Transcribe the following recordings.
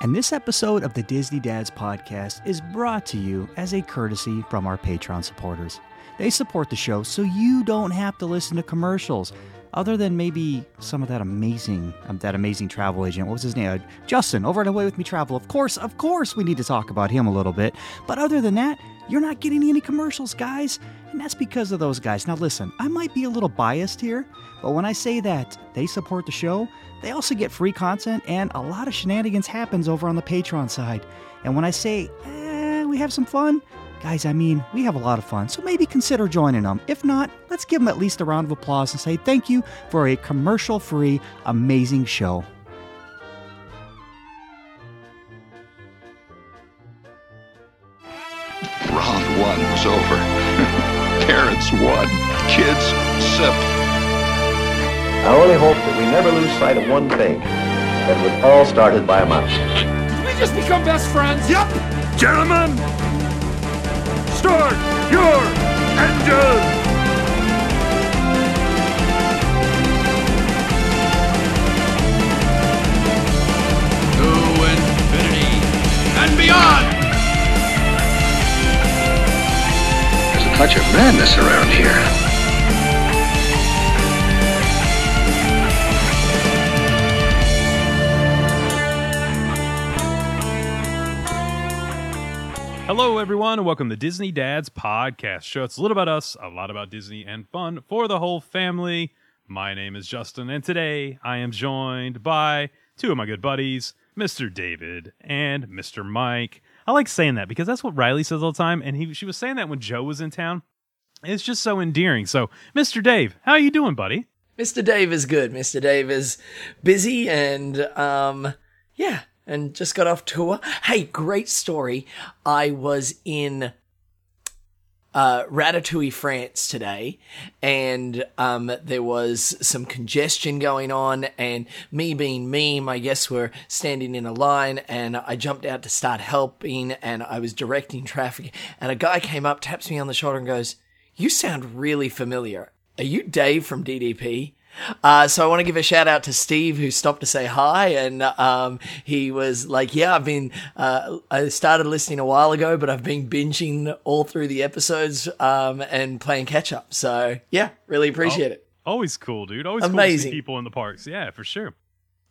And this episode of the Disney Dads podcast is brought to you as a courtesy from our Patreon supporters. They support the show so you don't have to listen to commercials. Other than maybe some of that amazing, um, that amazing travel agent. What was his name? Uh, Justin over at Away with Me Travel. Of course, of course, we need to talk about him a little bit. But other than that, you're not getting any commercials, guys. And that's because of those guys. Now, listen, I might be a little biased here, but when I say that they support the show, they also get free content and a lot of shenanigans happens over on the Patreon side. And when I say, eh, we have some fun, guys, I mean, we have a lot of fun. So maybe consider joining them. If not, let's give them at least a round of applause and say thank you for a commercial free, amazing show. Round one was over. Parents won. Kids sip. I only hope that we never lose sight of one thing. That it was all started by a mouse. Did we just become best friends? Yep! Gentlemen, start your engine! To infinity and beyond! There's a touch of madness around here. Hello, everyone, and welcome to Disney Dad's podcast show. It's a little about us, a lot about Disney, and fun for the whole family. My name is Justin, and today I am joined by two of my good buddies, Mr. David and Mr. Mike. I like saying that because that's what Riley says all the time, and he she was saying that when Joe was in town. It's just so endearing. So, Mr. Dave, how are you doing, buddy? Mr. Dave is good. Mr. Dave is busy and um yeah, and just got off tour. Hey, great story. I was in uh, Ratatouille, France today, and um, there was some congestion going on. And me being me, my guests were standing in a line, and I jumped out to start helping, and I was directing traffic. And a guy came up, taps me on the shoulder, and goes, "You sound really familiar. Are you Dave from DDP?" Uh, so I want to give a shout out to Steve who stopped to say hi, and um, he was like, "Yeah, I've been. Uh, I started listening a while ago, but I've been binging all through the episodes um, and playing catch up. So yeah, really appreciate it. Always cool, dude. Always cool to see Amazing. people in the parks. Yeah, for sure.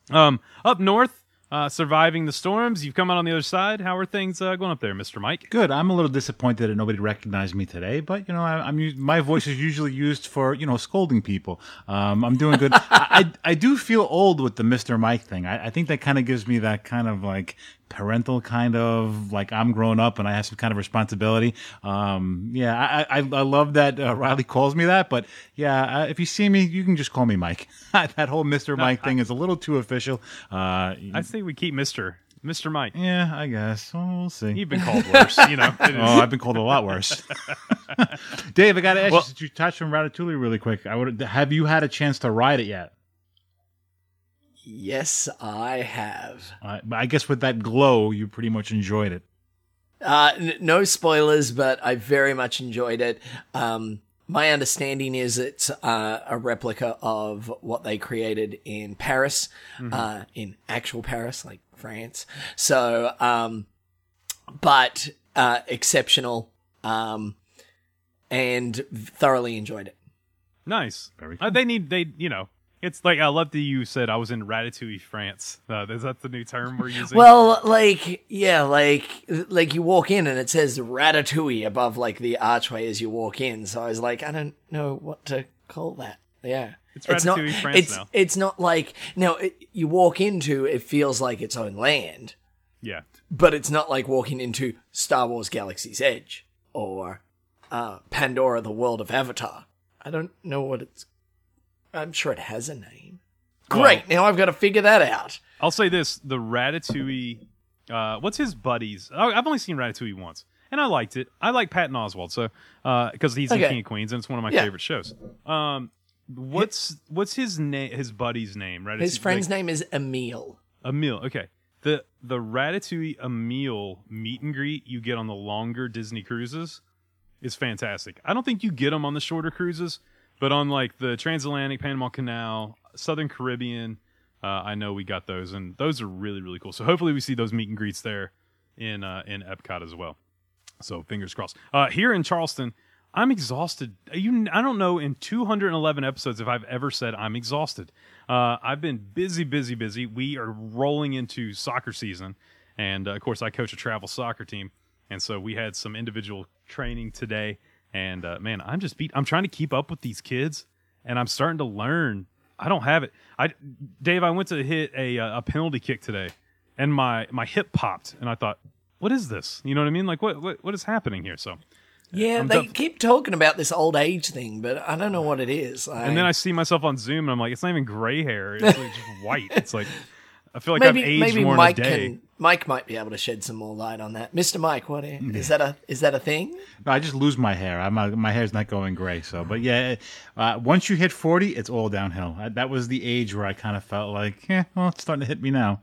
Um, up north, uh, surviving the storms. You've come out on the other side. How are things uh, going up there, Mister Mike? Good. I'm a little disappointed that nobody recognized me today, but you know, I, I'm my voice is usually used for you know scolding people. Um, I'm doing good. I, I I do feel old with the Mr. Mike thing. I, I think that kind of gives me that kind of like parental kind of like I'm grown up and I have some kind of responsibility. Um, yeah, I, I I love that uh, Riley calls me that, but yeah, uh, if you see me, you can just call me Mike. that whole Mr. Mike thing is a little too official. Uh, I say we keep Mister Mister Mike. yeah, I guess. Well, we'll see. You've been called worse, you know. Oh, I've been called a lot worse. Dave, I got to ask Well- you, since you touched on Ratatouille really quick, I would have you had a chance to ride it yet? Yes, I have. Uh, I guess with that glow, you pretty much enjoyed it. Uh, n- no spoilers, but I very much enjoyed it. Um, my understanding is it's uh, a replica of what they created in Paris, uh, in actual Paris, like France. So, um, but uh, exceptional, um, and thoroughly enjoyed it. nice. Very Uh, they need they you know. It's like I love that you said I was in Ratatouille, France. Uh, is that the new term we're using? Well, like yeah, like like you walk in and it says Ratatouille above like the archway as you walk in. So I was like, I don't know what to call that. Yeah, It's not. Ratatouille France it's now. it's not like now it, you walk into it feels like its own land, yeah. but it's not like walking into Star Wars Galaxy's Edge or uh, Pandora: The World of Avatar. I don't know what it's. I'm sure it has a name. Great. now I've got to figure that out. I'll say this: the Ratatouille. Uh, what's his buddies? I've only seen Ratatouille once, and I liked it. I like Patton Oswalt, so because he's in King of Queens, and it's one of my Yeah. favorite shows. Um, what's what's his name? His buddy's name? Ratatouille. His friend's like, name is Emile. Emile. Okay. The the Ratatouille Emile meet and greet you get on the longer Disney cruises is fantastic. I don't think you get them on the shorter cruises, but on like the transatlantic Panama Canal, Southern Caribbean, Uh, I know we got those, and those are really really cool. So hopefully we see those meet and greets there in uh, in Epcot as well. So fingers crossed. Uh, here in Charleston, I'm exhausted. You, I don't know in 211 episodes if I've ever said I'm exhausted. Uh, I've been busy, busy, busy. We are rolling into soccer season, and uh, of course, I coach a travel soccer team, and so we had some individual training today. And uh, man, I'm just beat. I'm trying to keep up with these kids, and I'm starting to learn. I don't have it. I, Dave, I went to hit a uh, a penalty kick today, and my my hip popped, and I thought, what is this? You know what I mean? Like what what, what is happening here? So. Yeah, I'm they def- keep talking about this old age thing, but I don't know what it is. I, And then I see myself on Zoom, and I'm like, it's not even gray hair; it's like just white. It's like I feel like maybe I've aged maybe more Mike in a day. can Mike might be able to shed some more light on that. Mister Mike, what is, is that a is that a thing? No, I just lose my hair. I'm uh, my hair's not going gray. So, but yeah, uh, once you hit 40, it's all downhill. Uh, that was the age where I kind of felt like, yeah, well, it's starting to hit me now.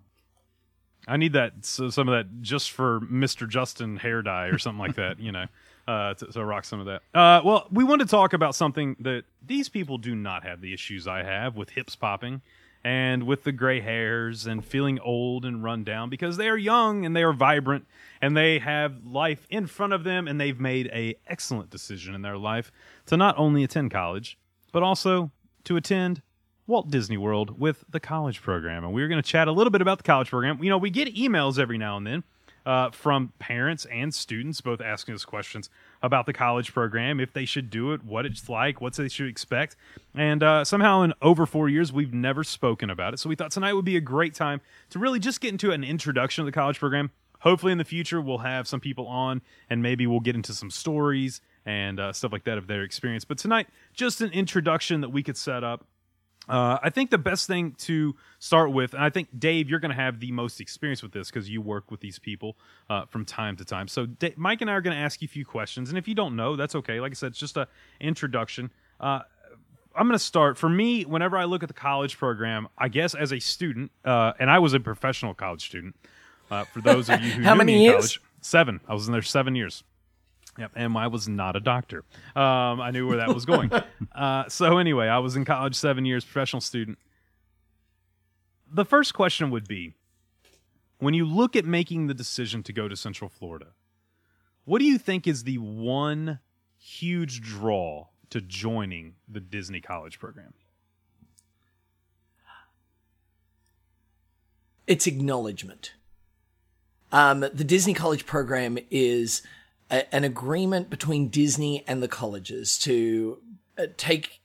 I need that so some of that just for Mr. Justin hair dye or something like that, you know, uh, to, to rock some of that. Uh, well, we want to talk about something that these people do not have the issues I have with hips popping and with the gray hairs and feeling old and run down because they are young and they are vibrant and they have life in front of them and they've made a excellent decision in their life to not only attend college but also to attend Walt Disney World with the college program. And we're going to chat a little bit about the college program. You know, we get emails every now and then uh, from parents and students, both asking us questions about the college program, if they should do it, what it's like, what they should expect. And uh, somehow, in over four years, we've never spoken about it. So we thought tonight would be a great time to really just get into an introduction of the college program. Hopefully, in the future, we'll have some people on and maybe we'll get into some stories and uh, stuff like that of their experience. But tonight, just an introduction that we could set up. Uh, I think the best thing to start with, and I think Dave, you're going to have the most experience with this because you work with these people uh, from time to time. So Mike and I are going to ask you a few questions, and if you don't know, that's okay. Like I said, it's just a introduction. Uh, I'm going to start. For me, whenever I look at the college program, I guess as a student, uh, and I was a professional college student. Uh, for those of you who How many years? college, seven. I was in there seven years. Yep, and I was not a doctor. Um, I knew where that was going. uh, so anyway, I was in college seven years, professional student. The first question would be, when you look at making the decision to go to Central Florida, what do you think is the one huge draw to joining the Disney College program? It's acknowledgement. Um, the Disney College program is a, an agreement between Disney and the colleges to uh, take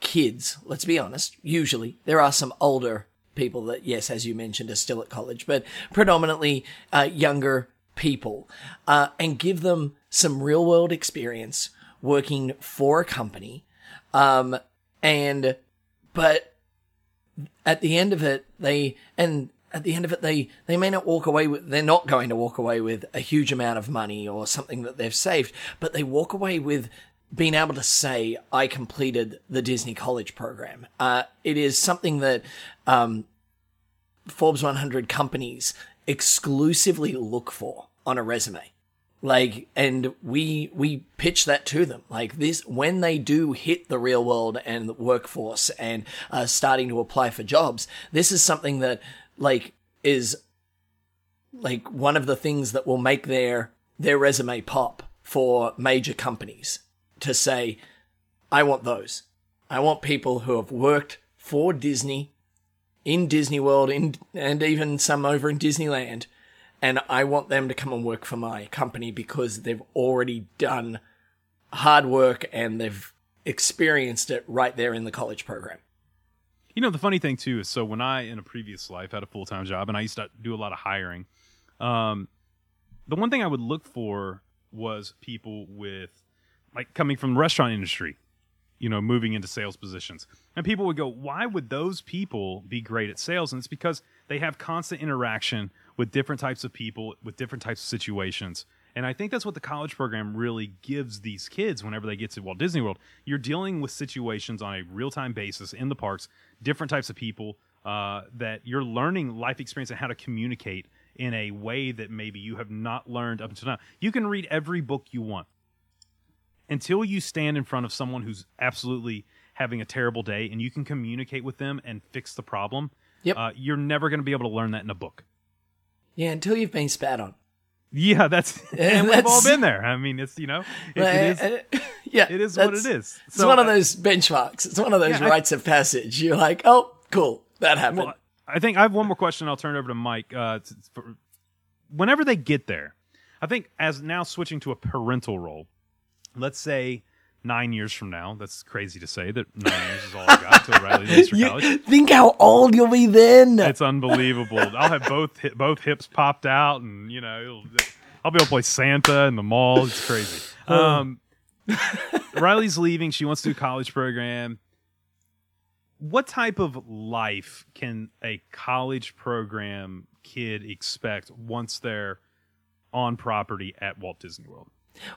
kids. Let's be honest. Usually, there are some older people that, yes, as you mentioned, are still at college, but predominantly uh, younger people, uh, and give them some real world experience working for a company. Um, and, but at the end of it, they, and at the end of it, they, they may not walk away with, they're not going to walk away with a huge amount of money or something that they've saved, but they walk away with being able to say, I completed the Disney College program. Uh, it is something that, um, Forbes 100 companies exclusively look for on a resume. Like, and we, we pitch that to them. Like this, when they do hit the real world and the workforce and, uh, starting to apply for jobs, this is something that, like, is, like, one of the things that will make their, their resume pop for major companies to say, I want those. I want people who have worked for Disney in Disney World in, and even some over in Disneyland. And I want them to come and work for my company because they've already done hard work and they've experienced it right there in the college program. You know, the funny thing too is so when I in a previous life had a full time job and I used to do a lot of hiring, um, the one thing I would look for was people with like coming from the restaurant industry, you know, moving into sales positions. And people would go, why would those people be great at sales? And it's because they have constant interaction with different types of people, with different types of situations. And I think that's what the college program really gives these kids whenever they get to Walt Disney World. You're dealing with situations on a real time basis in the parks, different types of people uh, that you're learning life experience and how to communicate in a way that maybe you have not learned up until now. You can read every book you want until you stand in front of someone who's absolutely having a terrible day and you can communicate with them and fix the problem Yep. Uh, you're never going to be able to learn that in a book. Yeah, until you've been spat on. Yeah, that's and we've all been there. I mean, it's you know, it, it is yeah, it is what that's- it is. It's one of uh, those benchmarks. It's one of those Yeah, I- rites of passage. You're like, oh, cool, that happened. Well, I think I have one more question. I'll turn it over to Mike. Uh, t- for, whenever they get there, I think as now switching to a parental role, let's say nine years from now. That's crazy to say that nine years is all I got till Riley leaves for You- college. think how old you'll be then. It's unbelievable. I'll have both hi- both hips popped out, and you know, it'll, I'll be able to play Santa in the mall. It's crazy. Um, Riley's leaving. She wants to do a college program. What type of life can a college program kid expect once they're on property at Walt Disney World?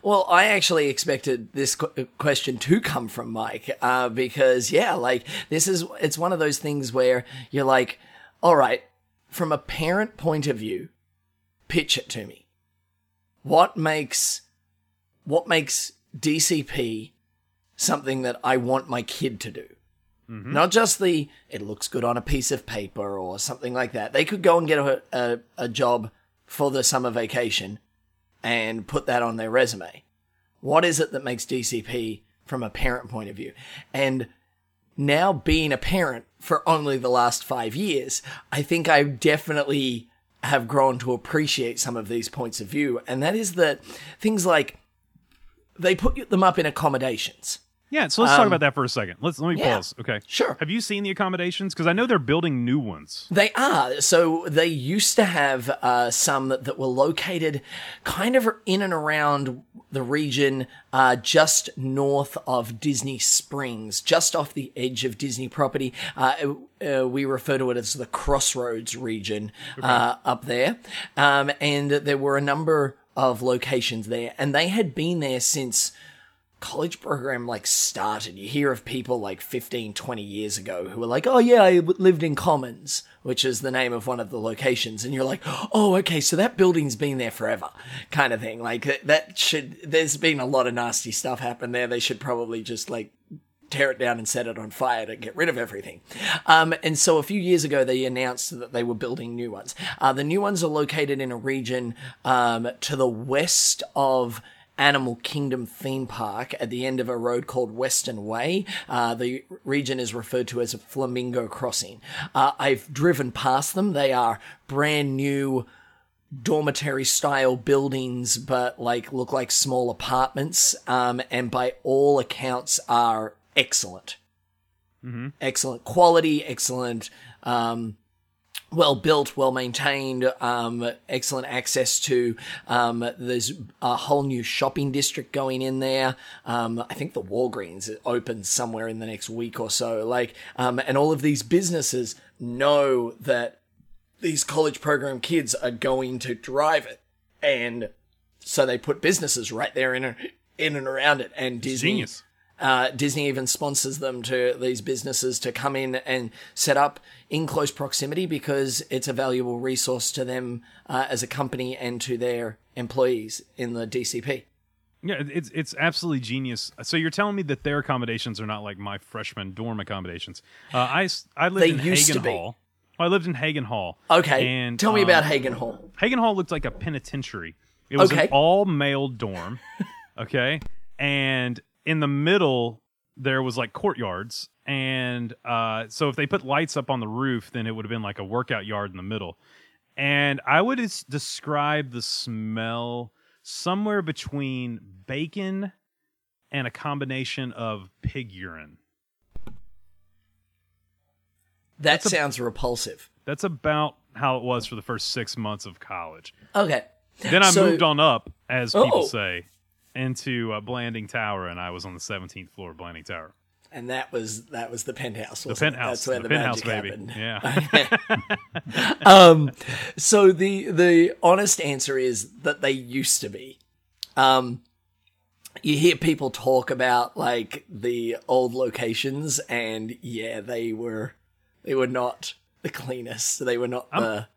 Well, I actually expected this qu- question to come from Mike, uh, because yeah, like this is, it's one of those things where you're like, all right, from a parent point of view, pitch it to me. What makes, what makes DCP something that I want my kid to do? Not just the, it looks good on a piece of paper or something like that. They could go and get a, a, a job for the summer vacation and put that on their resume. What is it that makes DCP from a parent point of view? And now being a parent for only the last five years, I think I definitely have grown to appreciate some of these points of view. And that is that things like they put them up in accommodations. Yeah, so let's talk Um, about that for a second. Let's let me yeah, pause. Okay, sure. Have you seen the accommodations? Because I know they're building new ones. They are. So they used to have uh, some that, that were located kind of in and around the region uh, just north of Disney Springs, just off the edge of Disney property. Uh, uh, we refer to it as the Crossroads region uh, up there. Um, and there were a number of locations there, and they had been there since college program like started you hear of people like 15 20 years ago who were like oh yeah i lived in commons which is the name of one of the locations and you're like oh okay so that building's been there forever kind of thing like that- should there's been a lot of nasty stuff happen there they should probably just like tear it down and set it on fire to get rid of everything. Um, and so a few years ago, they announced that they were building new ones. Uh, the new ones are located in a region um, to the west of Animal Kingdom theme park at the end of a road called Western Way. Uh, the region is referred to as a Flamingo Crossing. Uh, I've driven past them. They are brand new dormitory style buildings, but like look like small apartments. Um, and by all accounts are excellent. Excellent quality, excellent, um, well built, well maintained, um, excellent access to, um, there's a whole new shopping district going in there. Um, I think the Walgreens opens somewhere in the next week or so. Like, um, and all of these businesses know that these college program kids are going to drive it. And so they put businesses right there in, in and around it. And Disney, Genius. Uh, Disney even sponsors them to these businesses to come in and set up in close proximity because it's a valuable resource to them uh, as a company and to their employees in the DCP. Yeah, it's it's absolutely genius. So you're telling me that their accommodations are not like my freshman dorm accommodations? Uh, I I lived They in used to Haggin. Hall. Well, I lived in Haggin Hall. Okay, and tell me um, about Haggin Hall. Haggin Hall looked like a penitentiary. It was Okay. an all male dorm. okay. And in the middle, there was like courtyards. And uh, so if they put lights up on the roof, then it would have been like a workout yard in the middle. And I would describe the smell somewhere between bacon and a combination of pig urine. That sounds repulsive. That's about how it was for the first six months of college. Okay. Then I So- moved on up, as people Oh. say, into uh, Blanding Tower, and I was on the 17th floor of Blanding Tower. And that was that was the penthouse. The Wasn't it? penthouse, That's where the, the, penthouse, magic baby. happened. Yeah. um, so the the honest answer is that they used to be. Um, you hear people talk about like the old locations, and yeah, they were they were not the cleanest. They were not the.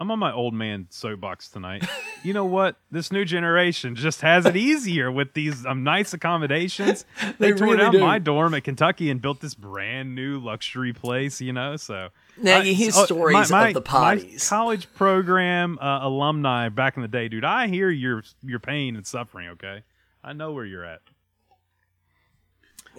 I'm on my old man soapbox tonight. you know what? This new generation just has it easier with these um, nice accommodations. They, They tore really down do. my dorm at Kentucky and built this brand new luxury place. You know, so Now, I- you hear so, stories of the my college program uh, alumni back in the day, dude. I hear your your pain and suffering. Okay, I know where you're at.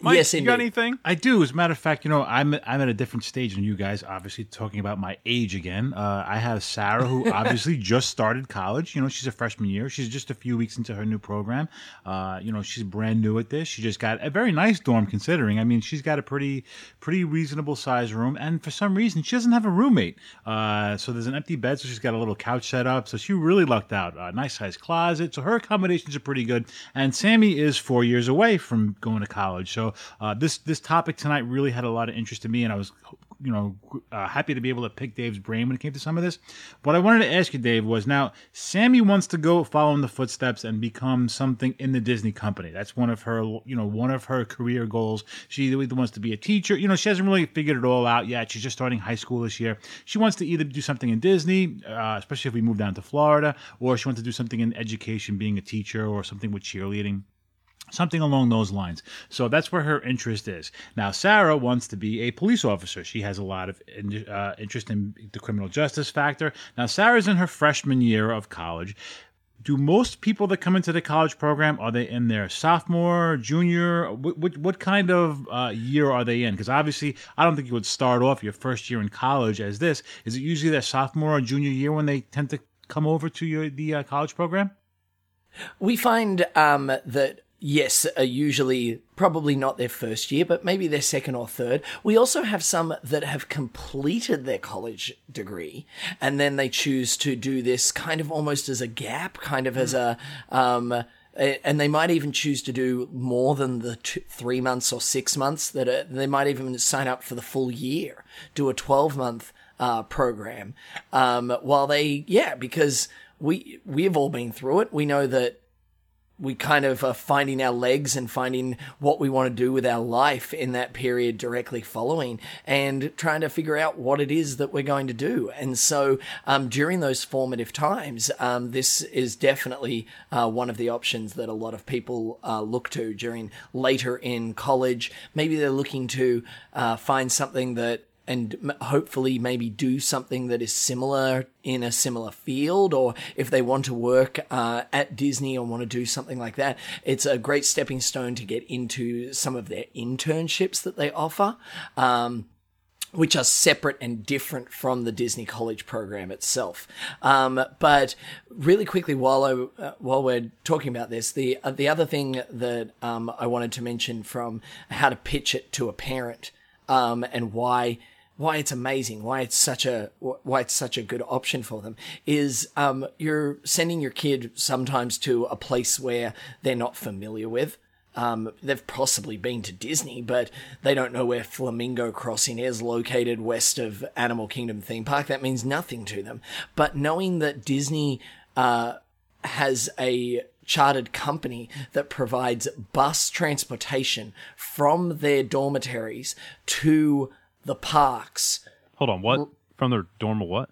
Mike, yes, you got anything? I do. As a matter of fact, you know, I'm I'm at a different stage than you guys. Obviously, talking about my age again. Uh, I have Sarah, who obviously just started college. You know, she's a freshman year. She's just a few weeks into her new program. Uh, you know, she's brand new at this. She just got a very nice dorm, considering. I mean, she's got a pretty pretty reasonable size room, and for some reason, she doesn't have a roommate. Uh, so there's an empty bed, so she's got a little couch set up. So she really lucked out. A nice size closet. So her accommodations are pretty good. And Sammy is four years away from going to college. So uh, this this topic tonight really had a lot of interest in me, and I was, you know, uh, happy to be able to pick Dave's brain when it came to some of this. What I wanted to ask you, Dave, was now Sammy wants to go follow in the footsteps and become something in the Disney company. That's one of her, you know, one of her career goals. She either wants to be a teacher. You know, she hasn't really figured it all out yet. She's just starting high school this year. She wants to either do something in Disney, uh, especially if we move down to Florida, or she wants to do something in education, being a teacher, or something with cheerleading something along those lines. So that's where her interest is. Now, Sarah wants to be a police officer. She has a lot of uh, interest in the criminal justice factor. Now, Sarah's in her freshman year of college. Do most people that come into the college program are they in their sophomore, junior? What what, what kind of uh, year are they in? Because obviously, I don't think you would start off your first year in college as this. Is it usually their sophomore or junior year when they tend to come over to your the uh, college program? We find um, that yes, are usually probably not their first year, but maybe their second or third. We also have some that have completed their college degree and then they choose to do this kind of almost as a gap, kind of as a. Um, and they might even choose to do more than the two, three months or six months. That are, they might even sign up for the full year, do a twelve month uh, program. Um, while they, yeah, because we we've all been through it. We know that we kind of are finding our legs and finding what we want to do with our life in that period directly following and trying to figure out what it is that we're going to do. And so um, during those formative times, um, this is definitely uh, one of the options that a lot of people uh, look to during later in college. Maybe they're looking to uh, find something that and m- hopefully maybe do something that is similar in a similar field or if they want to work uh, at disney or want to do something like that it's a great stepping stone to get into some of their internships that they offer um, which are separate and different from the Disney College program itself. Um, but really quickly, while I, uh, while we're talking about this, the uh, the other thing that um, I wanted to mention from how to pitch it to a parent um, and why why it's amazing, why it's such a why it's such a good option for them is um, you're sending your kid sometimes to a place where they're not familiar with. Um, they've possibly been to Disney, but they don't know where Flamingo Crossing is located west of Animal Kingdom theme park. That means nothing to them. But knowing that Disney uh, has a chartered company that provides bus transportation from their dormitories to the parks Hold on, what from their dorm? or What?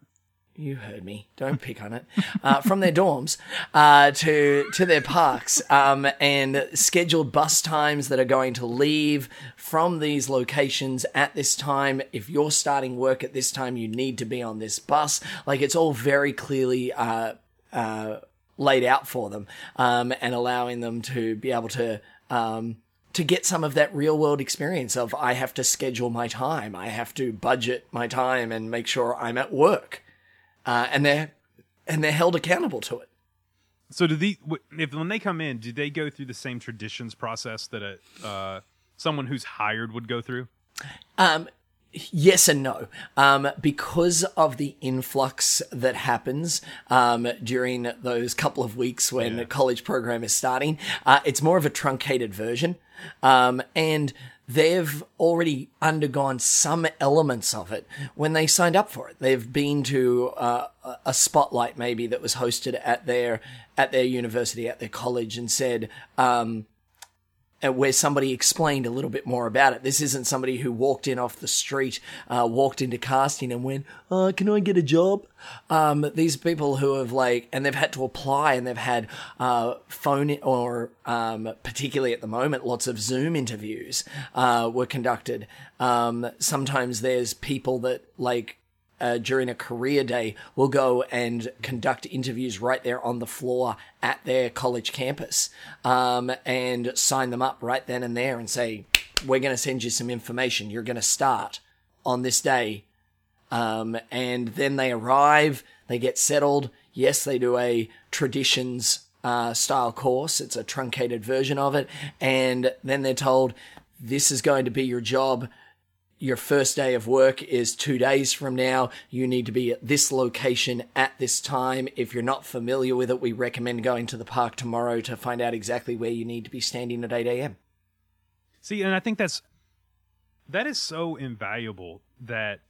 you heard me. Don't pick on it. Uh, from their dorms uh, to to their parks, um, and scheduled bus times that are going to leave from these locations at this time. If you're starting work at this time, you need to be on this bus. Like it's all very clearly. Uh, uh, laid out for them, um, and allowing them to be able to um, to get some of that real world experience of I have to schedule my time, I have to budget my time, and make sure I'm at work, uh, and they're and they're held accountable to it. So do the if when they come in, do they go through the same traditions process that a uh, someone who's hired would go through? Um, yes and no. Um, because of the influx that happens um, during those couple of weeks when the college program is starting, uh, it's more of a truncated version. Um, and they've already undergone some elements of it when they signed up for it. They've been to uh, a- spotlight maybe that was hosted at their at their university at their college and said. Um, where somebody explained a little bit more about it. This isn't somebody who walked in off the street, uh, walked into casting and went, uh, can I get a job? Um, these people who have like, and they've had to apply and they've had, uh, phone or, um, particularly at the moment, lots of Zoom interviews, uh, were conducted. Um, sometimes there's people that like, uh, during a career day will go and conduct interviews right there on the floor at their college campus um, and sign them up right then and there and say, We're going to send you some information. You're going to start on this day. Um, and then they arrive, they get settled. Yes, they do a traditions uh, style course, it's a truncated version of it. And then they're told, This is going to be your job your first day of work is two days from now. You need to be at this location at this time. If you're not familiar with it, we recommend going to the park tomorrow to find out exactly where you need to be standing at 8 a.m. See, and I think that's that is so invaluable that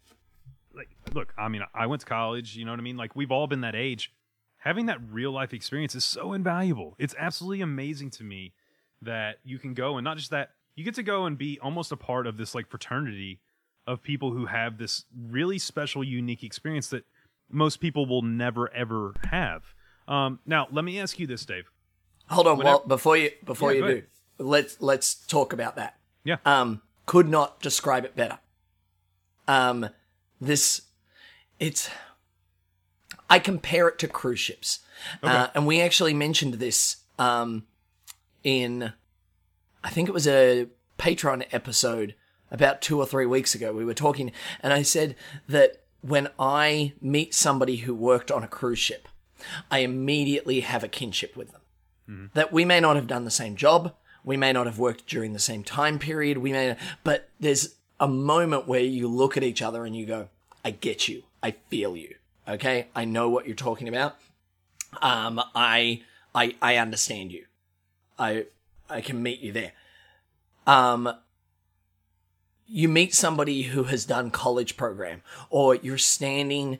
like look, I mean, I went to college, you know what I mean? Like we've all been that age. Having that real life experience is so invaluable. It's absolutely amazing to me that you can go and not just that you get to go and be almost a part of this like fraternity of people who have this really special unique experience that most people will never ever have. Um, now, let me ask you this, Dave. Hold on, Whenever- Walt, before you before Yeah, you do, ahead. let's let's talk about that. Yeah. Um, could not describe it better. Um, this, it's. I compare it to cruise ships, uh, and we actually mentioned this um, in, I think it was a Patreon episode about two or three weeks ago. We were talking, and I said that when I meet somebody who worked on a cruise ship, I immediately have a kinship with them. That we may not have done the same job, we may not have worked during the same time period, we may, but there's a moment where you look at each other and you go, "I get you, I feel you, okay, I know what you're talking about, um, I, I, I understand you, I, I can meet you there." Um, you meet somebody who has done college program, or you're standing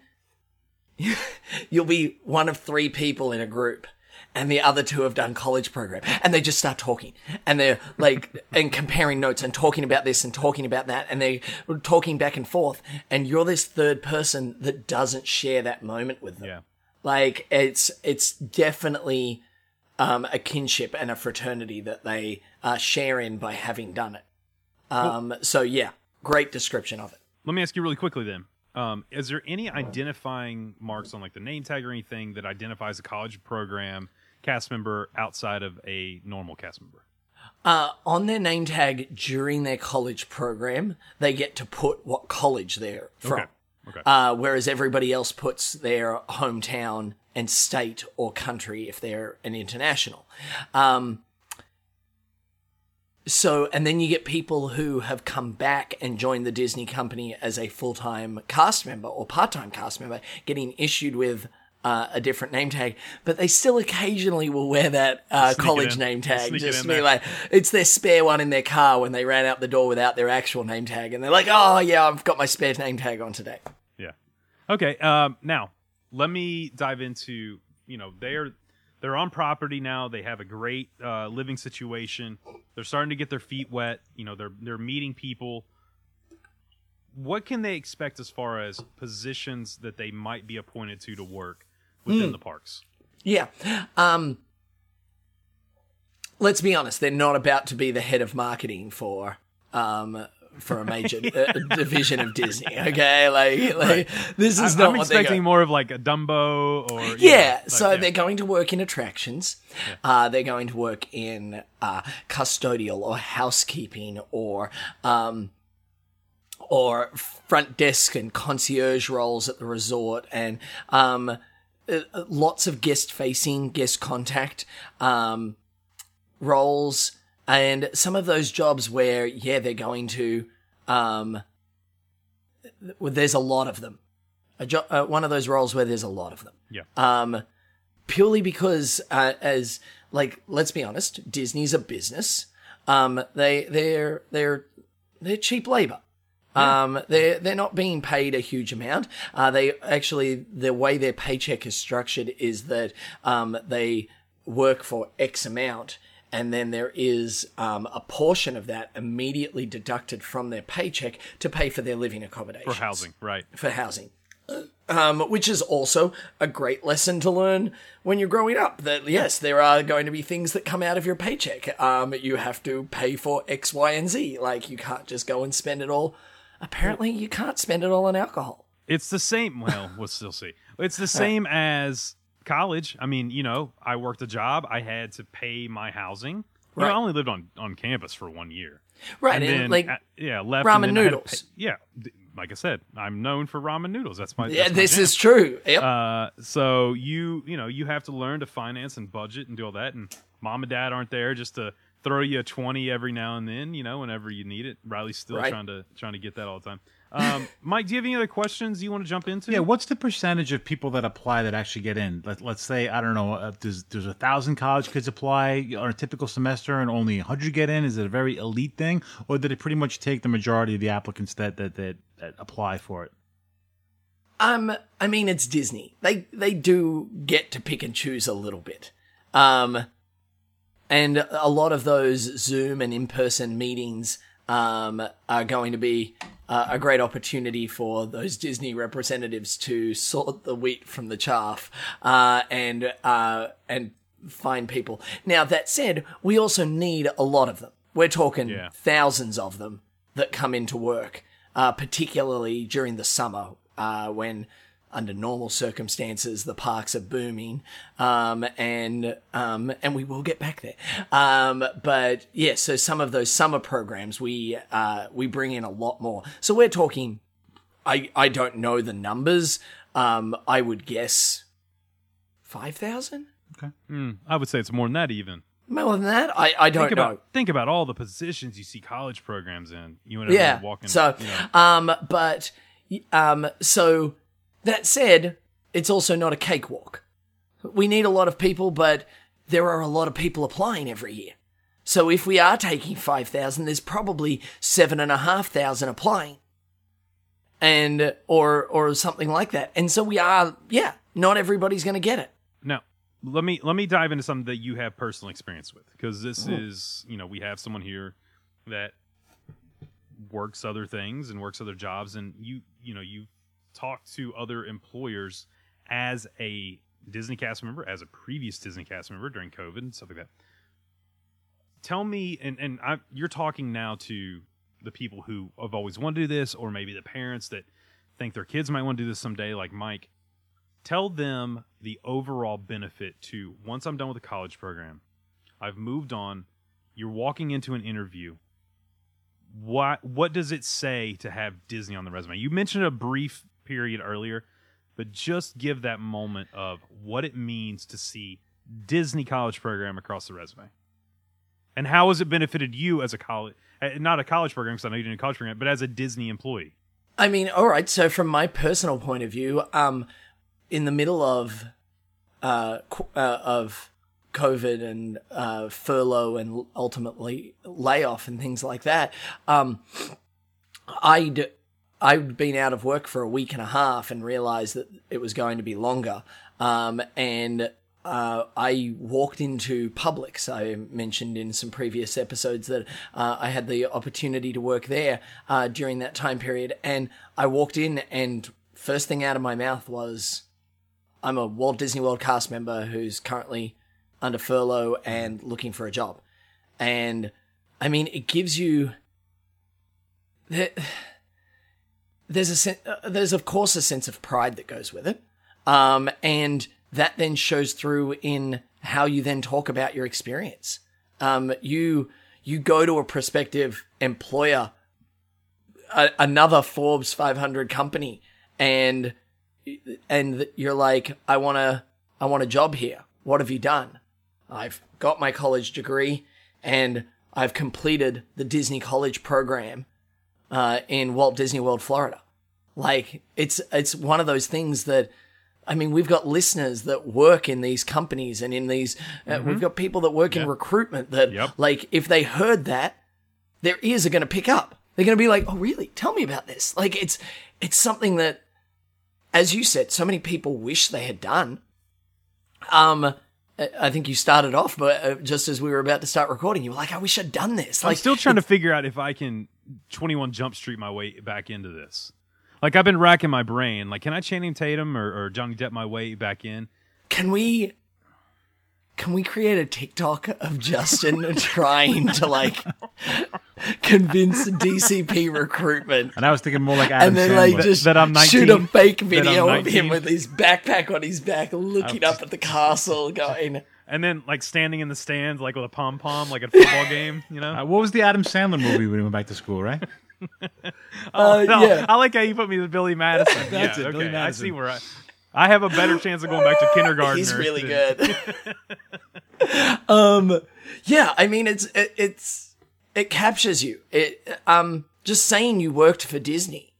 you'll be one of three people in a group and the other two have done college program and they just start talking and they're like and comparing notes and talking about this and talking about that and they're talking back and forth and you're this third person that doesn't share that moment with them Yeah. like it's it's definitely um, a kinship and a fraternity that they uh, share in by having done it um, so yeah great description of it Let me ask you really quickly then. Um, is there any identifying marks on like the name tag or anything that identifies a college program cast member outside of a normal cast member? Uh, on their name tag during their college program, they get to put what college they're from. Okay. Okay. Uh, whereas everybody else puts their hometown and state or country if they're an international. Um, so, and then you get people who have come back and joined the Disney company as a full time cast member or part time cast member, getting issued with uh, a different name tag, but they still occasionally will wear that uh, college name tag. Sneak just be there. like, it's their spare one in their car when they ran out the door without their actual name tag, and they're like, oh yeah, I've got my spare name tag on today. Yeah. Okay. Um, now let me dive into you know they're they're on property now. They have a great uh, living situation. They're starting to get their feet wet. You know they're they're meeting people. What can they expect as far as positions that they might be appointed to to work within the parks? Yeah. Um let's be honest, they're not about to be the head of marketing for um for a major uh, division of Disney. Okay, like like this is I- not I'm expecting more of like a Dumbo or Yeah, like, so yeah. they're going to work in attractions. Uh, they're going to work in uh, custodial or housekeeping or um, or front desk and concierge roles at the resort and um, uh, lots of guest facing, guest contact um, roles. And some of those jobs where, yeah, they're going to, um, th- there's a lot of them. A jo- uh, one of those roles where there's a lot of them yeah. um, purely because uh, as like let's be honest, Disney's a business. Um, they they're they're they're cheap labor. Um, they're they're not being paid a huge amount. Uh, they actually the way their paycheck is structured is that um, they work for X amount and then there is um, a portion of that immediately deducted from their paycheck to pay for their living accommodation For housing, right? for housing. Um, which is also a great lesson to learn when you're growing up. That yes, there are going to be things that come out of your paycheck. Um, you have to pay for X, Y, and Z. Like you can't just go and spend it all. Apparently, you can't spend it all on alcohol. It's the same. Well, we'll still see. It's the same as college. I mean, you know, I worked a job. I had to pay my housing. You know, Right. I only lived on on campus for one year. Right, and and, then like yeah, left ramen and then I had to noodles. pay- yeah, like I said, I'm known for ramen noodles. That's my yeah, this jam. is true. Yep. Uh, so you you know you have to learn to finance and budget and do all that. And mom and dad aren't there just to throw you a twenty every now and then. You know, whenever you need it. Riley's still Right. trying to trying to get that all the time. Um, Mike, do you have any other questions you want to jump into? Yeah, what's the percentage of people that apply that actually get in? Let, let's say I don't know. Uh, there's there's a thousand college kids apply on a typical semester, and only hundred get in. Is it a very elite thing, or did it pretty much take the majority of the applicants that that that, that apply for it? Um, I mean, it's Disney. They they do get to pick and choose a little bit. Um, and a lot of those Zoom and in person meetings um, are going to be uh, a great opportunity for those Disney representatives to sort the wheat from the chaff uh, and uh, and find people. Now that said, we also need a lot of them. We're talking Yeah. thousands of them that come into work, uh, particularly during the summer uh, when, under normal circumstances, the parks are booming, um, and um, and we will get back there. Um, but yeah, so some of those summer programs we uh, we bring in a lot more. So we're talking. I I don't know the numbers. Um, I would guess five thousand. Mm, I would say it's more than that even. More than that, I, I don't think know. about think about all the positions you see college programs in. You whenever yeah. you're walking. so, you know, um, but, um, so that said, it's also not a cakewalk. We need a lot of people, but there are a lot of people applying every year. So if we are taking 5,000, there's probably seven and a half thousand applying. And, or, or something like that. And so we are, yeah, not everybody's going to get it. Now, let me let me dive into something that you have personal experience with because this hmm. is you know we have someone here that works other things and works other jobs and you you know you talk to other employers as a Disney cast member as a previous Disney cast member during COVID and stuff like that. Tell me and and I, you're talking now to the people who have always wanted to do this or maybe the parents that think their kids might want to do this someday like Mike tell them the overall benefit to once I'm done with the college program, I've moved on, you're walking into an interview. What what does it say to have Disney on the resume? You mentioned a brief period earlier, but just give that moment of what it means to see Disney college program across the resume. And how has it benefited you as a college uh, not a college program because I know you didn't a college program, but as a Disney employee? I mean, all right. So from my personal point of view, um, in the middle of uh, uh of COVID and uh, furlough and ultimately layoff and things like that, um, I'd I'd been out of work for a week and a half and realized that it was going to be longer. Um, and uh, I walked into Publix. I mentioned in some previous episodes that uh, I had the opportunity to work there uh, during that time period. And I walked in, and first thing out of my mouth was, I'm a Walt Disney World cast member who's currently under furlough and looking for a job. And I mean, it gives you. There, there's a sen- uh, there's of course a sense of pride that goes with it, um, and that then shows through in how you then talk about your experience. Um, you you go to a prospective employer, a, another Forbes 500 company, and and you're like, I want to I want a job here. What have you done? I've got my college degree, and I've completed the Disney College program uh, in Walt Disney World, Florida. Like it's it's one of those things that I mean we've got listeners that work in these companies and in these uh, we've got people that work in recruitment that Yep. like if they heard that their ears are going to pick up. They're going to be like, "Oh, really? Tell me about this." Like it's it's something that as you said so many people wish they had done. Um I- I think you started off, but uh, just as we were about to start recording, you were like, "I wish I'd done this." I'm Like, still trying to figure out if I can 21 Jump Street my way back into this. Like I've been racking my brain. Like, can I Channing Tatum or, or Johnny Depp my way back in? can we? Can we create a TikTok of Justin trying to like convince DCP recruitment And I was thinking more like Adam and then Sandler. like just that I'm shoot a fake video of him with his backpack on his back, looking up at the castle, going, And then like standing in the stands, like with a pom pom, like at a football game. You know? Uh, what was the Adam Sandler movie when he went back to school, right? uh, No, "Yeah." I like how you put me with Billy Madison. That's yeah, it, Billy okay. I see where I. I have a better chance of going back to kindergarten. He's really good. um, yeah, I mean, it's it, it's it captures you. It um, just saying you worked for Disney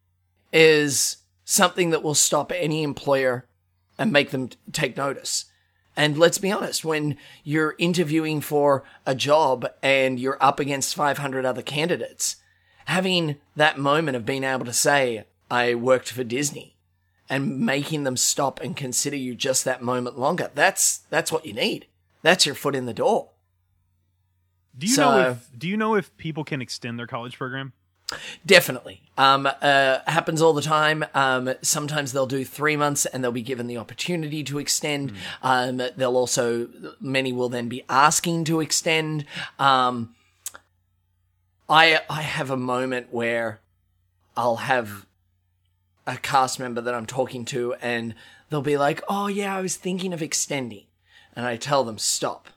is something that will stop any employer and make them t- take notice. And let's be honest, when you're interviewing for a job and you're up against 500 other candidates, having that moment of being able to say, I worked for Disney and making them stop and consider you just that moment longer. That's that's what you need. That's your foot in the door. Do you So- know if Do you know if people can extend their college program? Definitely. Um, uh, happens all the time. Um, sometimes they'll do three months and they'll be given the opportunity to extend. Um, they'll also, many will then be asking to extend. Um, I, I have a moment where I'll have a cast member that I'm talking to and they'll be like, Oh yeah, I was thinking of extending. And I tell them, stop.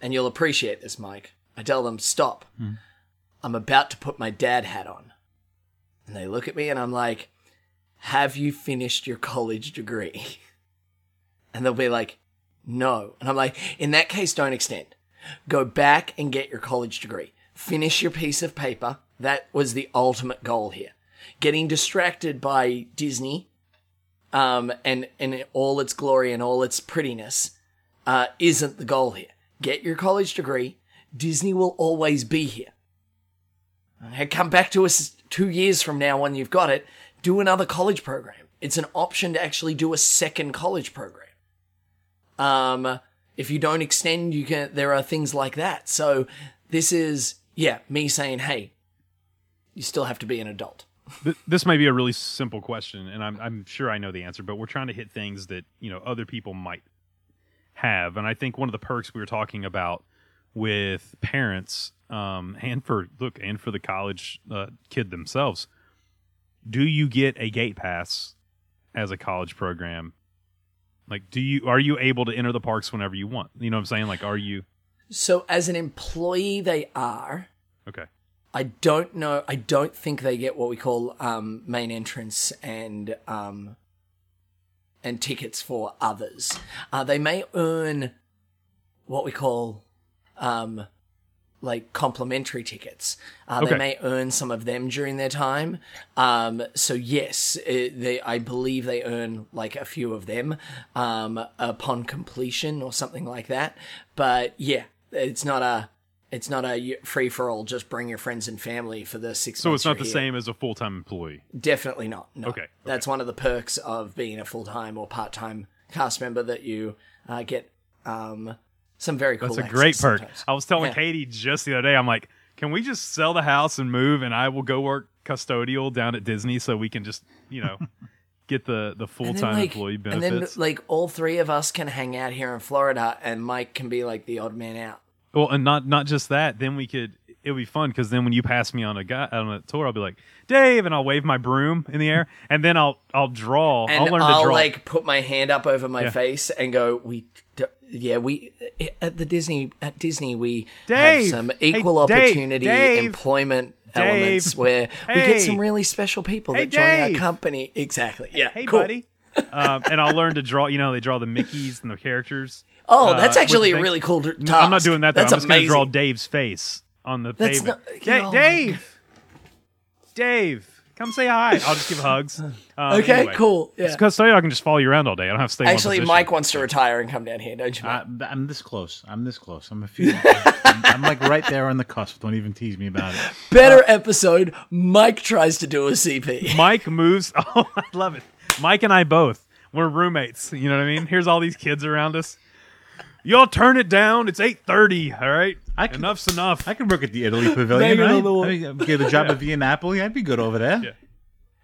And you'll appreciate this, Mike. I tell them, stop. Hmm. I'm about to put my dad hat on. And they look at me and I'm like, Have you finished your college degree? And they'll be like, No. And I'm like, In that case, don't extend. Go back and get your college degree. Finish your piece of paper. That was the ultimate goal here. Getting distracted by Disney um, and, and all its glory and all its prettiness uh, isn't the goal here. Get your college degree. Disney will always be here. Okay, come back to us two years from now when you've got it. Do another college program. It's an option to actually do a second college program. Um, if you don't extend, you can. There are things like that. So this is yeah, me saying, hey, you still have to be an adult. Th- This might be a really simple question, and I'm I'm sure I know the answer, but we're trying to hit things that you know other people might have, and I think one of the perks we were talking about with parents, um, and for look, and for the college uh, kid themselves, do you get a gate pass as a college program? Like, do you are you able to enter the parks whenever you want? You know what I'm saying? Like, are you So as an employee, they are. okay? I don't know. I don't think they get what we call um, main entrance and um, and tickets for others. Uh, they may earn what we call um, like complimentary tickets. Uh, Okay. They may earn some of them during their time. Um, so yes, it, they I believe they earn like a few of them um, upon completion or something like that. But yeah, it's not a it's not a free for all. Just bring your friends and family for the six. So it's not the here. same as a full time employee. Definitely not. No. Okay, okay. That's one of the perks of being a full time or part time cast member that you uh, get um, some very cool. That's a great perk. sometimes. I was telling Yeah. Katie just the other day, I'm like, can we just sell the house and move and I will go work custodial down at Disney so we can just, you know, get the, the full time like- employee And benefits. then, like, all three of us can hang out here in Florida, and Mike can be like the odd man out. Well, and not not just that, then we could it would be fun because then when you pass me on a guy on a tour, I'll be like, Dave, and I'll wave my broom in the air, and then I'll I'll draw. And I'll learn I'll to draw. like put my hand up over my Yeah. face and go, "We, d- yeah, we at the Disney at Disney we Dave! have some equal Dave! opportunity Dave! employment Dave! elements where we get some really special people Hey, that join our company. Exactly. Yeah. hey, cool. buddy. um, and I'll learn to draw. You know, they draw the Mickeys and the characters. Oh, uh, that's with actually a really cool task. I'm not doing that. Though. That's I'm just going to amazing. draw Dave's face on the That's pavement. not- Da- oh my Dave, Dave, come say hi. I'll just give hugs. Um, Okay, anyway. cool. Yeah. Because so I can just follow you around all day. I don't have to stay. in one Actually, position. Mike wants to retire and come down here, don't you? Mike? I, I'm this close. I'm this close. I'm a few. I'm, I'm like right there on the cusp. Don't even tease me about it. Better episode. Mike tries to do a CP. Mike moves. Oh, I love it. Mike and I both. We're roommates. You know what I mean? Here's all these kids around us. Y'all turn it down. It's eight thirty. All right. I can- Enough's enough. I could work at the Italy Pavilion, Bang right? the. I mean, get a job at Via Napoli. I'd be good over there. Yeah.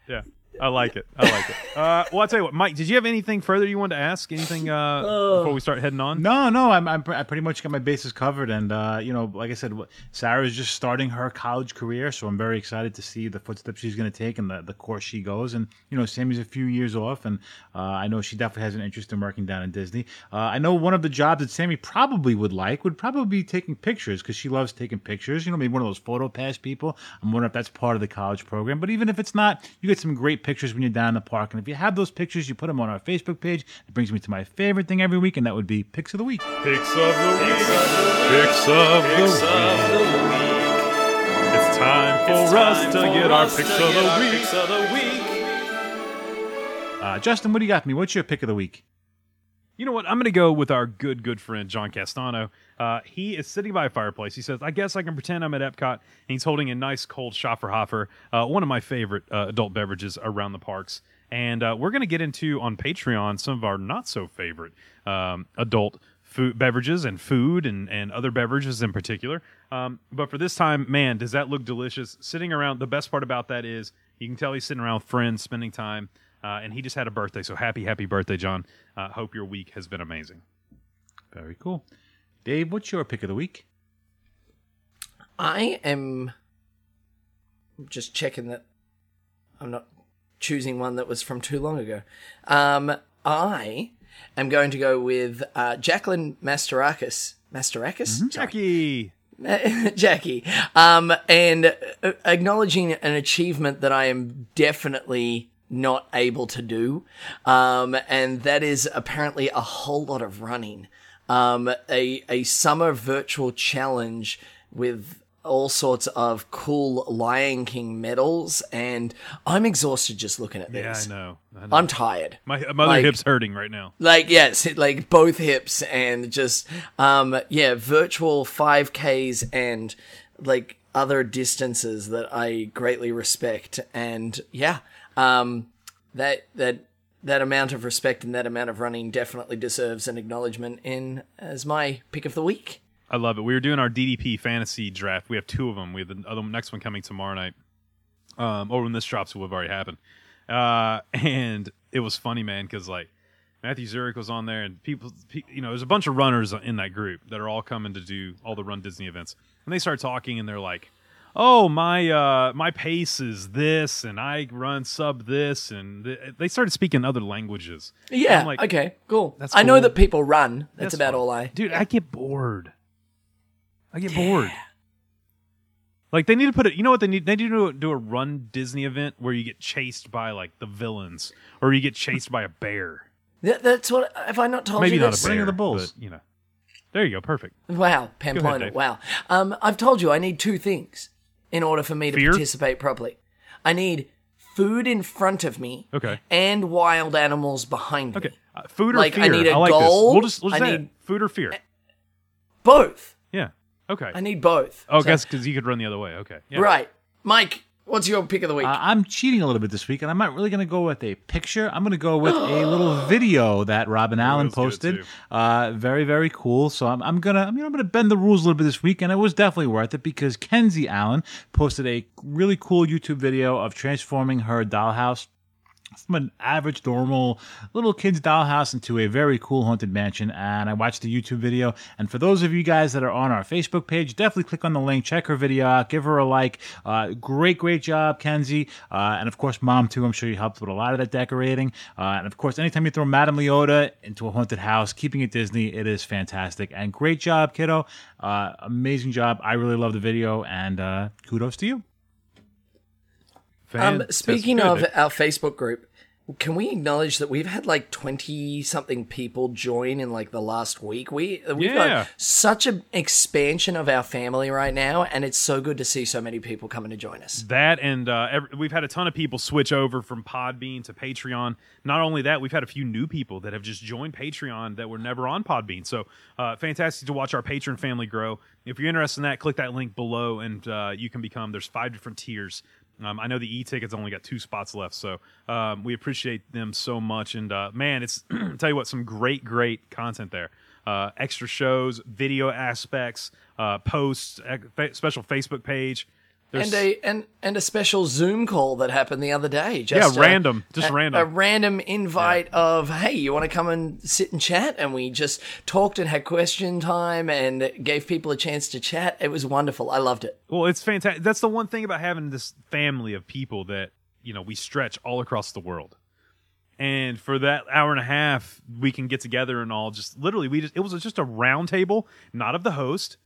Yeah. I like it. I like it. Uh, well, I'll tell you what, Mike. Did you have anything further you wanted to ask? Anything uh, before we start heading on? No, no, I'm, I'm I pretty much got my bases covered, and uh, you know, like I said, Sarah is just starting her college career, so I'm very excited to see the footsteps she's going to take and the, the course she goes. And you know, Sammy's a few years off, and uh, I know she definitely has an interest in working down in Disney. Uh, I know one of the jobs that Sammy probably would like would probably be taking pictures because she loves taking pictures. You know, maybe one of those photo pass people. I'm wondering if that's part of the college program. But even if it's not, you get some great pictures when you're down in the park. And if you have those pictures, you put them on our Facebook page. It brings me to my favorite thing every week, and that would be pics of the week. Picks of the week. Picks of the week. It's time for us to get our picks of the week. Uh, Justin, what do you got for me? What's your pick of the week? You know what? I'm going to go with our good, good friend, John Castano. Uh, he is sitting by a fireplace. He says, I guess I can pretend I'm at Epcot. And he's holding a nice cold Schöfferhofer, uh, one of my favorite uh, adult beverages around the parks. And uh, we're going to get into on Patreon some of our not so favorite um, adult food beverages and food and, and other beverages in particular. Um, but for this time, man, does that look delicious? Sitting around, the best part about that is you can tell he's sitting around with friends, spending time. Uh, and he just had a birthday, so happy, happy birthday, John! Uh, hope your week has been amazing. Very cool. Dave, what's your pick of the week? I am just checking that I'm not choosing one that was from too long ago. Um, I am going to go with uh, Jacqueline Masterakis. Masterakis? Sorry. Jackie, Jackie, um, and uh, acknowledging an achievement that I am definitely not able to do, um, and that is apparently a whole lot of running. Um, a a summer virtual challenge with all sorts of cool Lion King medals, and I'm exhausted just looking at yeah, this. I know. I know. I'm tired my my other like- hip's hurting right now. like yes like both hips and just um yeah virtual 5ks and like other distances that i greatly respect and yeah um that that that amount of respect and that amount of running definitely deserves an acknowledgement in as my pick of the week I love it. We were doing our DDP fantasy draft. We have two of them. We have the other next one coming tomorrow night. Um, or when this drops, it will have already happened. Uh, and it was funny, man, because like Matthew Zurich was on there, and people, pe- you know, there's a bunch of runners in that group that are all coming to do all the Run Disney events, and they start talking, and they're like, "Oh, my uh, my pace is this, and I run sub this," and th- they started speaking other languages. yeah I'm like, okay cool That's i know that people run that's, That's about fun. all i Dude, I get bored. I get bored. Like they need to put it. You know what they need? They need to do, do a Run Disney event where you get chased by like the villains, or you get chased by a bear. That, that's what have i not told Maybe you not this? a bear. Of the Bulls. but, you know. There you go. Perfect. Wow, Pamplona. Wow. Um, I've told you I need two things in order for me to Fear? participate properly. I need food in front of me. Okay. And wild animals behind Okay. me. Uh, food or fear. I need a like goal. this. We'll just we'll just I need- food or fear. Both. Yeah. Okay. I need both. oh, So- guess because you could run the other way. Okay. Yeah. Right. Mike, what's your pick of the week? Uh, I'm cheating a little bit this week, and I'm not really going to go with a picture. I'm going to go with a little video that Robin Allen was posted. Uh, very, very cool. So I'm, I'm gonna, I'm, you know, I'm gonna bend the rules a little bit this week, and it was definitely worth it because Kenzie Allen posted a really cool YouTube video of transforming her dollhouse from an average, normal little kid's dollhouse into a very cool haunted mansion. And I watched the YouTube video. And for those of you guys that are on our Facebook page, definitely click on the link, check her video out, give her a like. Uh, great, great job, Kenzie. Uh, and of course, mom too. I'm sure you helped with a lot of that decorating. Uh, and of course, anytime you throw Madame Leota into a haunted house, keeping it Disney, it is fantastic. And great job, kiddo. Uh, amazing job. I really love the video, and uh, kudos to you. Um, speaking of our Facebook group, can we acknowledge that we've had like 20 something people join in like the last week? We, we've Yeah. got such an expansion of our family right now, and it's so good to see so many people coming to join us. That and uh, every, we've had a ton of people switch over from Podbean to Patreon. Not only that, we've had a few new people that have just joined Patreon that were never on Podbean. So uh, fantastic to watch our patron family grow. If you're interested in that, click that link below, and uh, you can become. There's five different tiers Um, I know the e-tickets only got two spots left, so um, we appreciate them so much. And uh, man, it's tell you what, some great, great content there. Uh, extra shows, video aspects, uh, posts, special Facebook page. There's- and a and and a special Zoom call that happened the other day. yeah, Just a- random, just a, random. A random invite of hey, you want to come and sit and chat? And we just talked and had question time and gave people a chance to chat. It was wonderful. I loved it. Well, it's fantastic. That's the one thing about having this family of people that you know we stretch all across the world, and for that hour and a half, we can get together and all just literally we just it was just a round table, not of the host,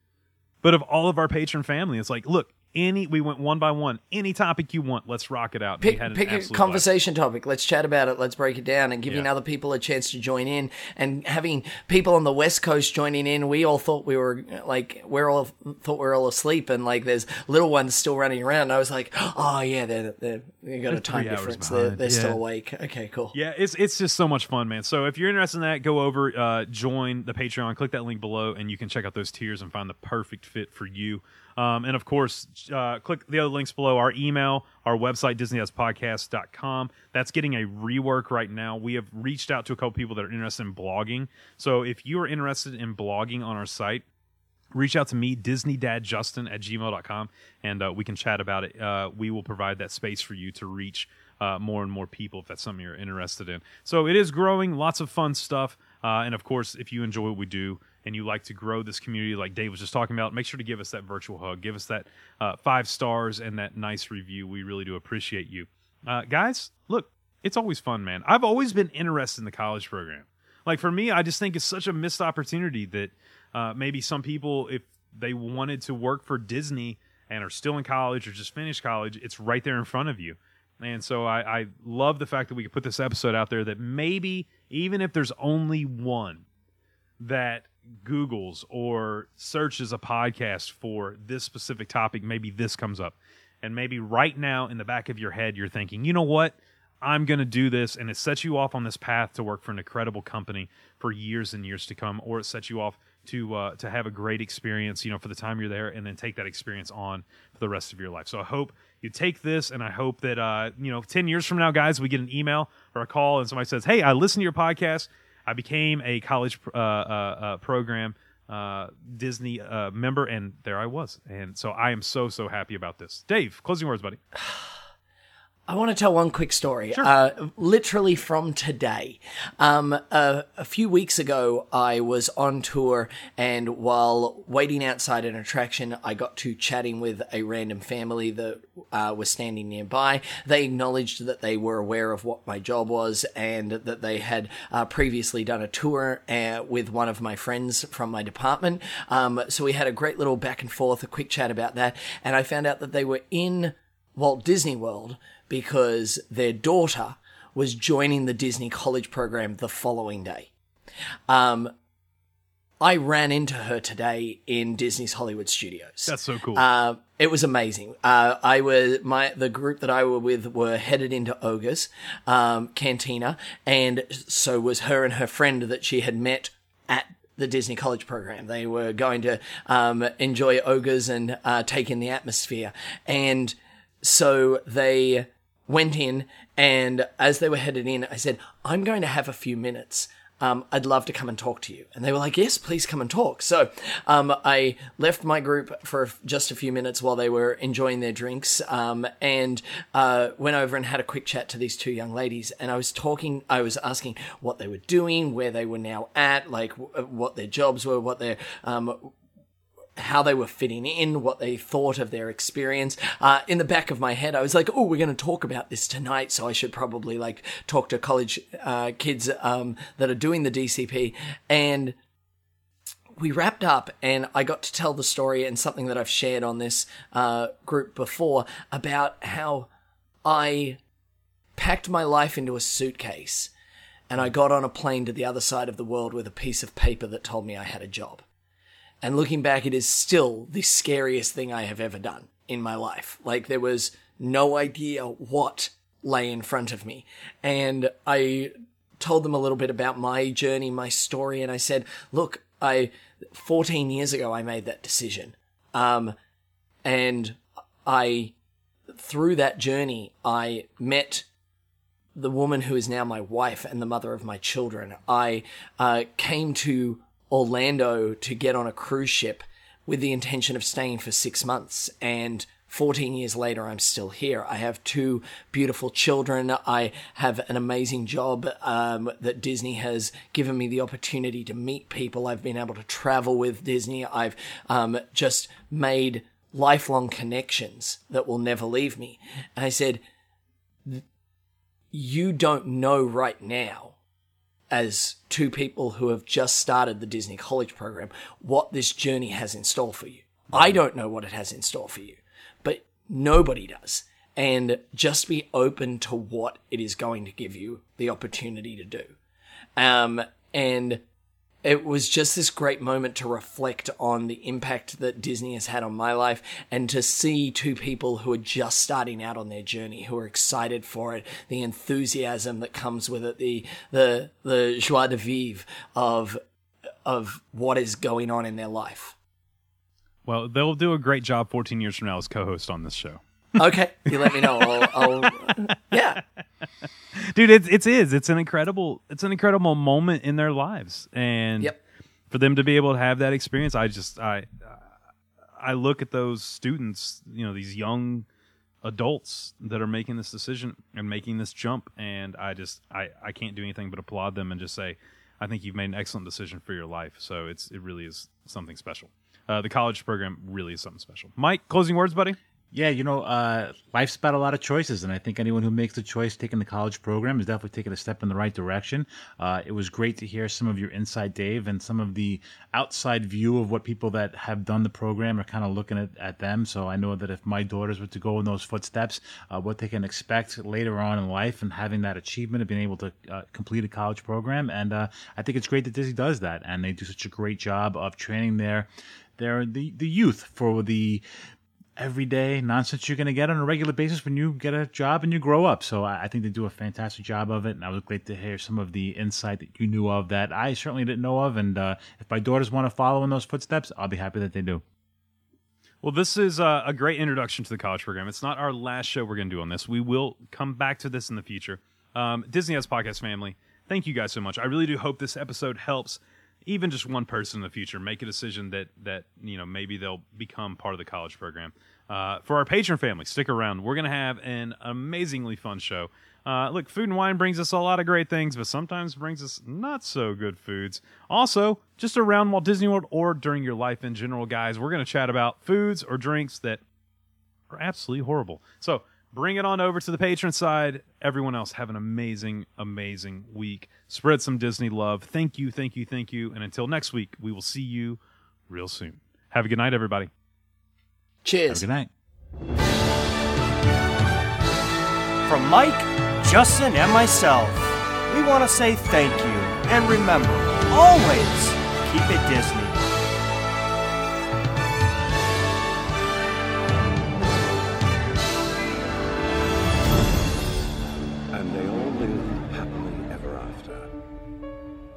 but of all of our patron family. It's like, look, any we went one by one, any topic you want, let's rock it out. Pick, pick a blast. conversation topic. Let's chat about it. Let's break it down and giving Yeah. other people a chance to join in. And having people on the West Coast joining in, we all thought we were like, we're all thought we are all asleep, and like there's little ones still running around. And I was like, oh yeah, they're they're got a time difference. They're they're still awake. Okay, cool. Yeah, it's it's just so much fun, man. So if you're interested in that, go over, uh, join the Patreon, click that link below, and you can check out those tiers and find the perfect fit for you. Um, and of course, uh, click the other links below our email, our website, DisneyHousePodcast.com. That's getting a rework right now. We have reached out to a couple people that are interested in blogging. So if you are interested in blogging on our site, reach out to me, DisneyDadJustin at gmail.com, and uh, we can chat about it. Uh, we will provide that space for you to reach uh, more and more people if that's something you're interested in. So it is growing, lots of fun stuff. Uh, and of course, if you enjoy what we do and you like to grow this community like Dave was just talking about, make sure to give us that virtual hug. Give us that uh, five stars and that nice review. We really do appreciate you. Uh, guys, look, it's always fun, man. I've always been interested in the college program. Like for me, I just think it's such a missed opportunity that uh, maybe some people, if they wanted to work for Disney and are still in college or just finished college, it's right there in front of you. And so I, I love the fact that we could put this episode out there that maybe even if there's only one that Googles or searches a podcast for this specific topic, maybe this comes up. And maybe right now in the back of your head, you're thinking, you know what? I'm going to do this. And it sets you off on this path to work for an incredible company for years and years to come. Or it sets you off to, uh, to have a great experience, you know, for the time you're there and then take that experience on for the rest of your life. So I hope you take this and I hope that, uh, you know, 10 years from now, guys, we get an email or a call and somebody says, Hey, I listened to your podcast. I became a college uh, uh, uh, program uh, Disney uh, member, and there I was. And so I am so so happy about this. Dave, closing words, buddy. I want to tell one quick story, uh, literally from today. Um, uh, a few weeks ago, I was on tour, and while waiting outside an attraction, I got to chatting with a random family that uh, was standing nearby. They acknowledged that they were aware of what my job was, and that they had uh, previously done a tour uh, with one of my friends from my department. Um, so we had a great little back and forth, a quick chat about that, and I found out that they were in Walt Disney World because their daughter was joining the Disney College program the following day. Um, I ran into her today in Disney's Hollywood Studios. That's so cool. Uh, it was amazing. Uh, I was my the group that I were with were headed into Oga's um, Cantina, and so was her and her friend that she had met at the Disney College program. They were going to um, enjoy Oga's and uh, take in the atmosphere, and so they went in. And as they were headed in, I said, "I'm going to have a few minutes." um, I'd love to come and talk to you. And they were like, yes, please come and talk. So um, I left my group for just a few minutes while they were enjoying their drinks um, and uh, went over and had a quick chat to these two young ladies. And I was talking, I was asking what they were doing, where they were now at, like w- what their jobs were, what their um, how they were fitting in, what they thought of their experience. Uh, in the back of my head, I was like, "Oh, we're going to talk about this tonight, so I should probably like talk to college uh, kids um, that are doing the DCP." And we wrapped up, and I got to tell the story and something that I've shared on this uh, group before about how I packed my life into a suitcase, and I got on a plane to the other side of the world with a piece of paper that told me I had a job. And looking back, it is still the scariest thing I have ever done in my life. Like, there was no idea what lay in front of me. And I told them a little bit about my journey, my story, and I said, look, I, 14 years ago, I made that decision. Um, and I through that journey, I met the woman who is now my wife and the mother of my children. I uh, came to Orlando to get on a cruise ship with the intention of staying for six months. And 14 years later, I'm still here. I have two beautiful children. I have an amazing job um, that Disney has given me the opportunity to meet people. I've been able to travel with Disney. I've um, just made lifelong connections that will never leave me. And I said, You don't know right now as two people who have just started the Disney College program what this journey has in store for you. I don't know what it has in store for you, but nobody does. And just be open to what it is going to give you the opportunity to do. Um, and it was just this great moment to reflect on the impact that Disney has had on my life and to see two people who are just starting out on their journey, who are excited for it, the enthusiasm that comes with it, the, the, the joie de vivre of, of what is going on in their life. Well, they'll do a great job 14 years from now as co-host on this show. Okay, you let me know. I'll, I'll yeah. Dude it's it's is. It's an incredible it's an incredible moment in their lives. And Yep. for them to be able to have that experience i just i i look at those students you know these young adults that are making this decision and making this jump. And i just i i can't do anything but applaud them and just say i think you've made an excellent decision for your life. So it's it really is something special. Uh, the college program really is something special. Mike closing words buddy Yeah, you know, uh, life's about a lot of choices, and I think anyone who makes the choice taking the college program is definitely taking a step in the right direction. Uh, it was great to hear some of your insight, Dave, and some of the outside view of what people that have done the program are kind of looking at, at them. So I know that if my daughters were to go in those footsteps, uh, what they can expect later on in life and having that achievement of being able to uh, complete a college program. And uh, I think it's great that Disney does that, and they do such a great job of training their their the, the youth for the everyday nonsense you're going to get on a regular basis when you get a job and you grow up. So I, I think they do a fantastic job of it, and I was great to hear some of the insight that you knew of that I certainly didn't know of. And uh, if my daughters want to follow in those footsteps, I'll be happy that they do. Well, this is uh, a great introduction to the college program. It's not our last show we're going to do on this. We will come back to this in the future. Um, Disney House podcast family. Thank you guys so much. I really do hope this episode helps even just one person in the future make a decision that that you know maybe they'll become part of the college program. Uh, for our patron family, stick around. We're to have an amazingly fun show. Uh, look, food and wine brings us a lot of great things, but sometimes brings us not so good foods. Also, just around Walt Disney World or during your life in general, guys, we're to chat about foods or drinks that are absolutely horrible. So bring it on over to the patron side. Everyone else, have an amazing, amazing week. Spread some Disney love. Thank you, thank you, thank you. And until next week, we will see you real soon. Have a good night, everybody. Cheers. Have a good night. From Mike, Justin, and myself, we want to say thank you. And remember, always keep it Disney.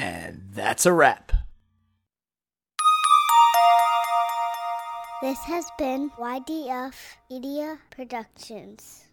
And that's a wrap. This has been YDF Media Productions.